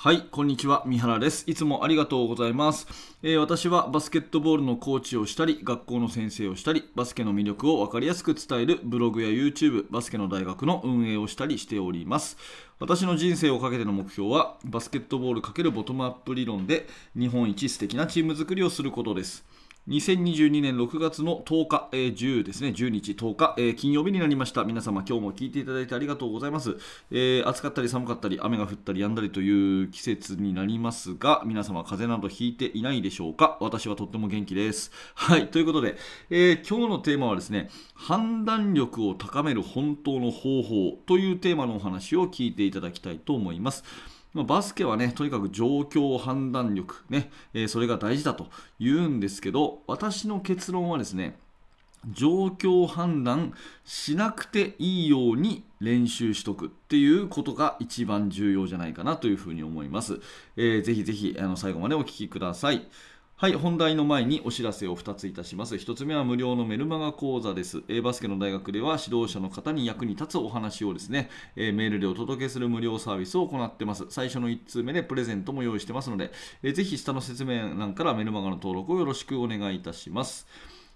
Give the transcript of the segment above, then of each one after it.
はい、こんにちは。三原です。いつもありがとうございます、えー私はバスケットボールのコーチをしたり、学校の先生をしたり、バスケの魅力を分かりやすく伝えるブログや YouTube、バスケの大学の運営をしたりしております。私の人生をかけての目標は、バスケットボール×ボトムアップ理論で日本一素敵なチーム作りをすることです。2022年6月の10日、えー10ですね、10日、10日、えー金曜日になりました。皆様、今日も聞いていただいてありがとうございます。えー暑かったり寒かったり、雨が降ったり止んだりという季節になりますが、皆様、風邪などひいていないでしょうか？私はとっても元気です。はい、ということで、えー今日のテーマはですね、判断力を高める本当の方法というテーマのお話を聞いていただきたいと思います。まあバスケはね、とにかく状況判断力、ねえーそれが大事だと言うんですけど、私の結論はですね、状況判断しなくていいように練習しとくっていうことが一番重要じゃないかなというふうに思います。えーぜひぜひあの最後までお聞きください。はい、本題の前にお知らせを2ついたします。1つ目は無料のメルマガ講座です。えーバスケの大学では指導者の方に役に立つお話をですね、えメールでお届けする無料サービスを行ってます。最初の1通目でプレゼントも用意してますので、えーぜひ下の説明欄からメルマガの登録をよろしくお願いいたします。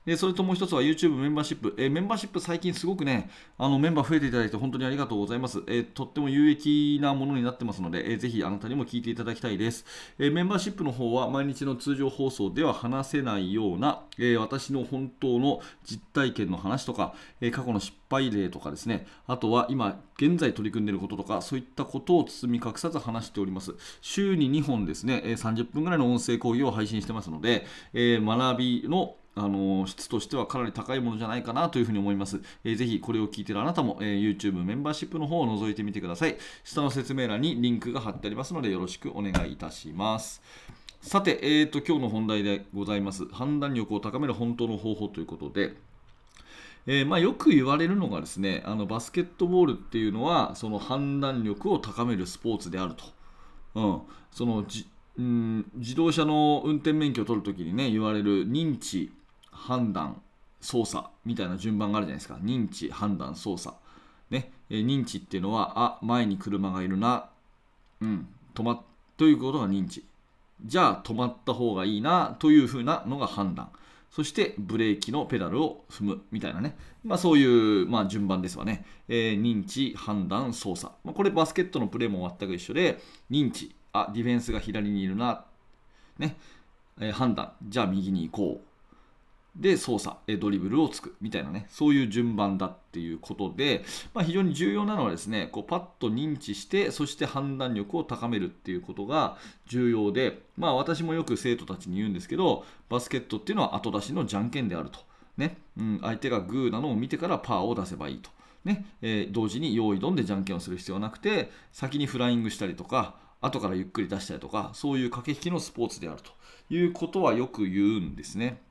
でそれともう一つは YouTube メンバーシップ、えーメンバーシップ最近すごくね、あのメンバー増えていただいて本当にありがとうございます。えーとっても有益なものになってますので、えーぜひあなたにも聞いていただきたいです、えメンバーシップの方は毎日の通常放送では話せないような、え私の本当の実体験の話とか、え過去の失敗例とかですね、あとは今現在取り組んでいることとか、そういったことを包み隠さず話しております。週に2本ですね、えー30分ぐらいの音声講義を配信してますので、え学びのあの質としてはかなり高いものじゃないかなというふうに思います。えーぜひこれを聞いているあなたも、えー YouTube メンバーシップの方を覗いてみてください。下の説明欄にリンクが貼ってありますのでよろしくお願いいたします。さて、えー、と今日の本題でございます。判断力を高める本当の方法ということで、えーまあ、よく言われるのがですねあのバスケットボールっていうのはその判断力を高めるスポーツであると。うん、そのじうん自動車の運転免許を取るときにね言われる認知判断操作みたいな順番があるじゃないですか。認知判断操作。ね、え認知っていうのはあ前に車がいるな。うん。止まっということが認知。じゃあ止まった方がいいなというふうなのが判断。そしてブレーキのペダルを踏むみたいなね、まあ、そういう、まあ、順番ですわね、えー認知判断操作、まあ、これバスケットのプレーも全く一緒で認知。あディフェンスが左にいるな。ね、えー判断。じゃあ右に行こう。で操作ドリブルをつくみたいなねそういう順番だっていうことで、まあ、非常に重要なのはですねこうパッと認知してそして判断力を高めるっていうことが重要で、まあ、私もよく生徒たちに言うんですけどバスケットっていうのは後出しのじゃんけんであると、ねうん、相手がグーなのを見てからパーを出せばいいと。ねえー同時に用意ドンでじゃんけんをする必要はなくて先にフライングしたりとか後からゆっくり出したりとかそういう駆け引きのスポーツであるということはよく言うんですね。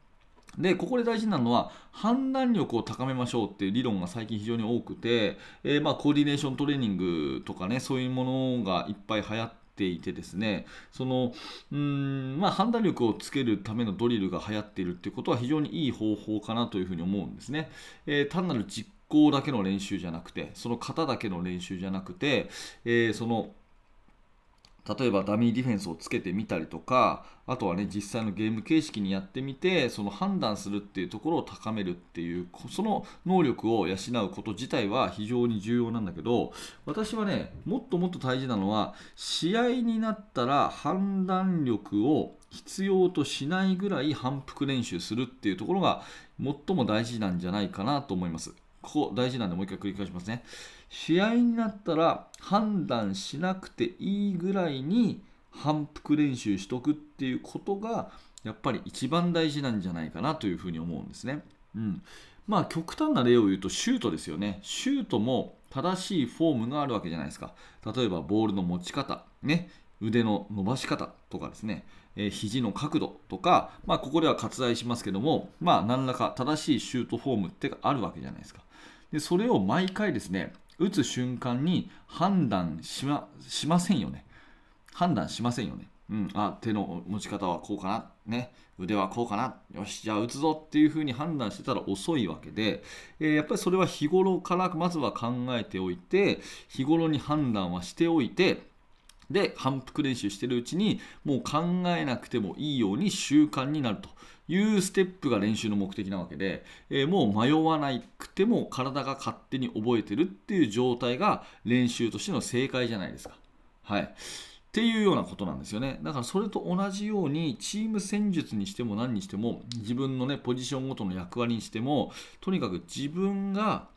でここで大事なのは判断力を高めましょうっていう理論が最近非常に多くて、えーまあ、コーディネーショントレーニングとかねそういうものがいっぱい流行っていてですねそのうん、まあ、判断力をつけるためのドリルが流行っているっていうことは非常にいい方法かなというふうに思うんですね、えー単なる実行だけの練習じゃなくてその型だけの練習じゃなくて、えーその例えばダミーディフェンスをつけてみたりとかあとはね実際のゲーム形式にやってみてその判断するっていうところを高めるっていうその能力を養うこと自体は非常に重要なんだけど私はねもっともっと大事なのは試合になったら判断力を必要としないぐらい反復練習するっていうところが最も大事なんじゃないかなと思います。ここ大事なんでもう一回繰り返しますね。試合になったら判断しなくていいぐらいに反復練習しとくっていうことがやっぱり一番大事なんじゃないかなというふうに思うんですね。うん、まあ極端な例を言うとシュートですよね。シュートも正しいフォームがあるわけじゃないですか。例えばボールの持ち方、ね、腕の伸ばし方とかですね、えー肘の角度とか、まあ、ここでは割愛しますけども、まあ、何らか正しいシュートフォームってあるわけじゃないですか。でそれを毎回ですね打つ瞬間に判断しましませんよね。判断しませんよね、うん、あ手の持ち方はこうかな。ね。腕はこうかな。よしじゃあ打つぞっていうふうに判断してたら遅いわけで、えーやっぱりそれは日頃からまずは考えておいて日頃に判断はしておいてで反復練習してるうちにもう考えなくてもいいように習慣になるというステップが練習の目的なわけで、えー、もう迷わなくても体が勝手に覚えてるっていう状態が練習としての正解じゃないですか。はい。っていうようなことなんですよね。だからそれと同じようにチーム戦術にしても何にしても自分のねポジションごとの役割にしてもとにかく自分が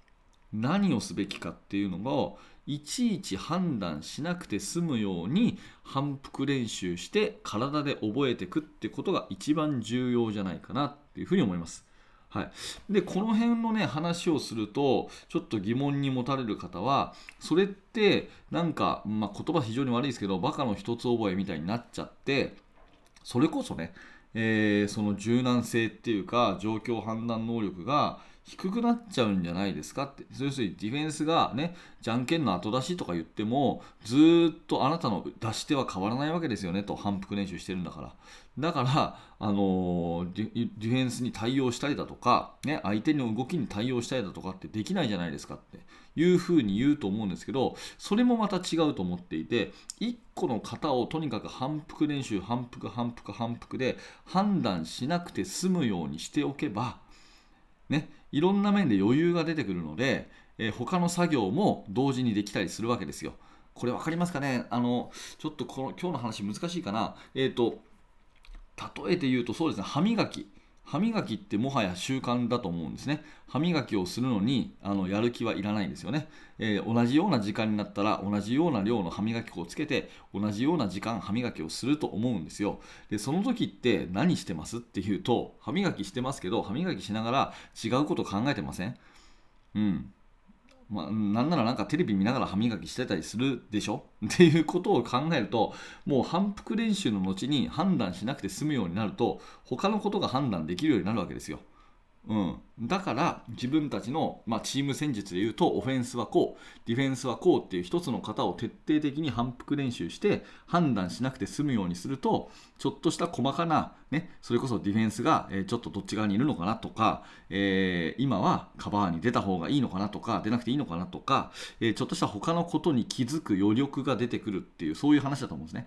何をすべきかっていうのをいちいち判断しなくて済むように反復練習して体で覚えていくってことが一番重要じゃないかなっていうふうに思います。はい、でこの辺のね話をするとちょっと疑問に持たれる方はそれってなんか、まあ、言葉非常に悪いですけどバカの一つ覚えみたいになっちゃってそれこそね、えー、その柔軟性っていうか状況判断能力が低くなっちゃうんじゃないですかって。要するにディフェンスがねじゃんけんの後出しとか言ってもずっとあなたの出し手は変わらないわけですよねと。反復練習してるんだから。だから、あのディフェンスに対応したりだとか、ね、相手の動きに対応したりだとかってできないじゃないですかって。いうふうに言うと思うんですけどそれもまた違うと思っていて1個の型をとにかく反復練習反復反復反復で判断しなくて済むようにしておけばねいろんな面で余裕が出てくるので、えー、他の作業も同時にできたりするわけですよ。これ分かりますかね？あの、ちょっとこの今日の話難しいかな？えっ、ー、と、例えて言うとそうですね、歯磨き。歯磨きってもはや習慣だと思うんですね。歯磨きをするのにあのやる気はいらないんですよね、えー、同じような時間になったら同じような量の歯磨き粉をつけて同じような時間歯磨きをすると思うんですよ。で、その時って何してます？っていうと歯磨きしてますけど歯磨きしながら違うこと考えてません？うん。まあ、なんならなんかテレビ見ながら歯磨きしてたりするでしょ？っていうことを考えるともう反復練習の後に判断しなくて済むようになると他のことが判断できるようになるわけですよ。うん、だから自分たちの、まあ、チーム戦術でいうとオフェンスはこうディフェンスはこうっていう一つの型を徹底的に反復練習して判断しなくて済むようにするとちょっとした細かな、ね、それこそディフェンスが、え、ちょっとどっち側にいるのかなとか、えー、今はカバーに出た方がいいのかなとか出なくていいのかなとか、えー、ちょっとした他のことに気づく余力が出てくるっていうそういう話だと思うんですね。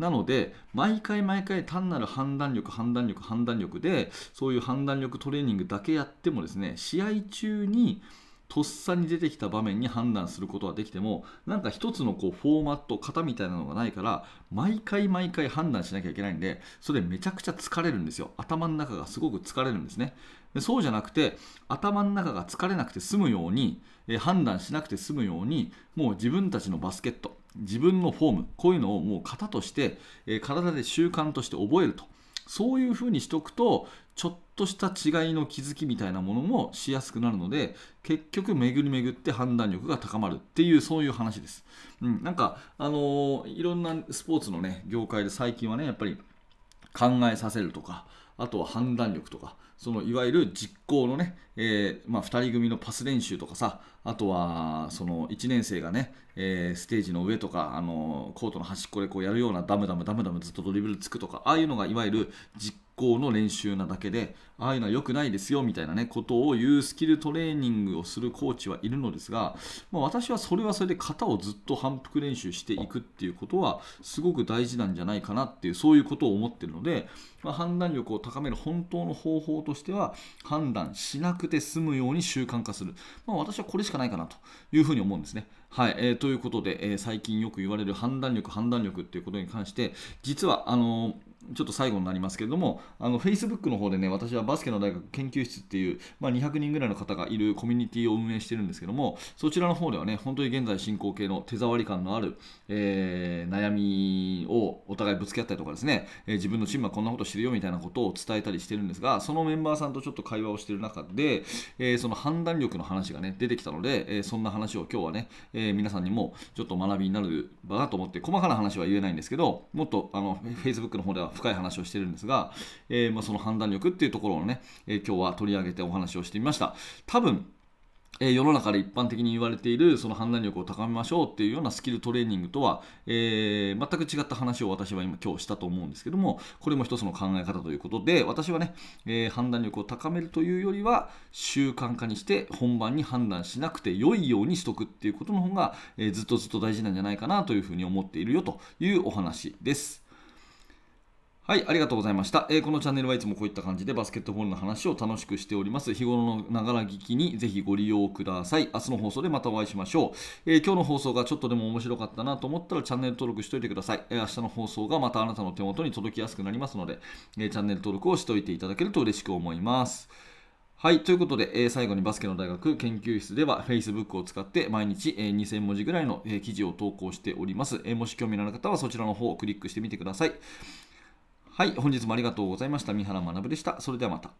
なので毎回毎回単なる判断力判断力判断力でそういう判断力トレーニングだけやってもですね試合中にとっさに出てきた場面に判断することはできてもなんか一つのこうフォーマット型みたいなのがないから毎回毎回判断しなきゃいけないんでそれめちゃくちゃ疲れるんですよ。頭の中がすごく疲れるんですね。でそうじゃなくて頭の中が疲れなくて済むように、え判断しなくて済むようにもう自分たちのバスケット自分のフォームこういうのをもう型として、え、体で習慣として覚えると。そういうふうにしとくとちょっとした違いの気づきみたいなものもしやすくなるので結局巡り巡って判断力が高まるっていうそういう話です、うん、なんかあのー、いろんなスポーツのね業界で最近はねやっぱり考えさせるとかあとは判断力とかそのいわゆる実行のね、えー、まあ、2人組のパス練習とかさあとはその1年生がね、えー、ステージの上とかあのコートの端っこでこうやるようなダムダムダムダムずっとドリブルつくとかああいうのがいわゆる実行の練習なだけでああいうのは良くないですよみたいなねことを言うスキルトレーニングをするコーチはいるのですが、まあ、私はそれはそれで型をずっと反復練習していくっていうことはすごく大事なんじゃないかなっていうそういうことを思ってるので、まあ、判断力を高める本当の方法としては判断しなくて済むように習慣化する、まあ、私はこれしかないかなというふうに思うんですね。はい、えー、ということで、えー、最近よく言われる判断力、判断力っていうことに関して実はあのーちょっと最後になりますけれども、あの Facebook の方でね、私はバスケの大学研究室っていう、まあ、200人ぐらいの方がいるコミュニティを運営してるんですけども、そちらの方ではね、本当に現在進行形の手触り感のある、えー、悩みをお互いぶつけ合ったりとかですね、えー、自分のチームはこんなことしてるよみたいなことを伝えたりしてるんですが、そのメンバーさんとちょっと会話をしてる中で、えー、その判断力の話がね、出てきたので、えそんな話を今日はね、え皆さんにもちょっと学びになる場だと思って、細かな話は言えないんですけど、もっとあの Facebook の方では深い話をしてるんですが、えー、まあ、その判断力っていうところをね、えー、今日は取り上げてお話をしてみました。多分え世の中で一般的に言われているその判断力を高めましょうっていうようなスキルトレーニングとは、えー全く違った話を私は今今日したと思うんですけどもこれも一つの考え方ということで私はね、えー判断力を高めるというよりは習慣化にして本番に判断しなくて良いようにしとくっていうことの方が、えーずっとずっと大事なんじゃないかなというふうに思っているよというお話です。はい、ありがとうございました、えーこのチャンネルはいつもこういった感じでバスケットボールの話を楽しくしております。日頃のながら聞きにぜひご利用ください。明日の放送でまたお会いしましょう、えー今日の放送がちょっとでも面白かったなと思ったらチャンネル登録しておいてください。えー明日の放送がまたあなたの手元に届きやすくなりますので、えーチャンネル登録をしておいていただけると嬉しく思います。はい、ということで、えー最後にバスケの大学研究室では Facebook を使って毎日、えー2000文字ぐらいの、えー記事を投稿しております、えもし興味のある方はそちらの方をクリックしてみてください。はい、本日もありがとうございました。三原学でした。それではまた。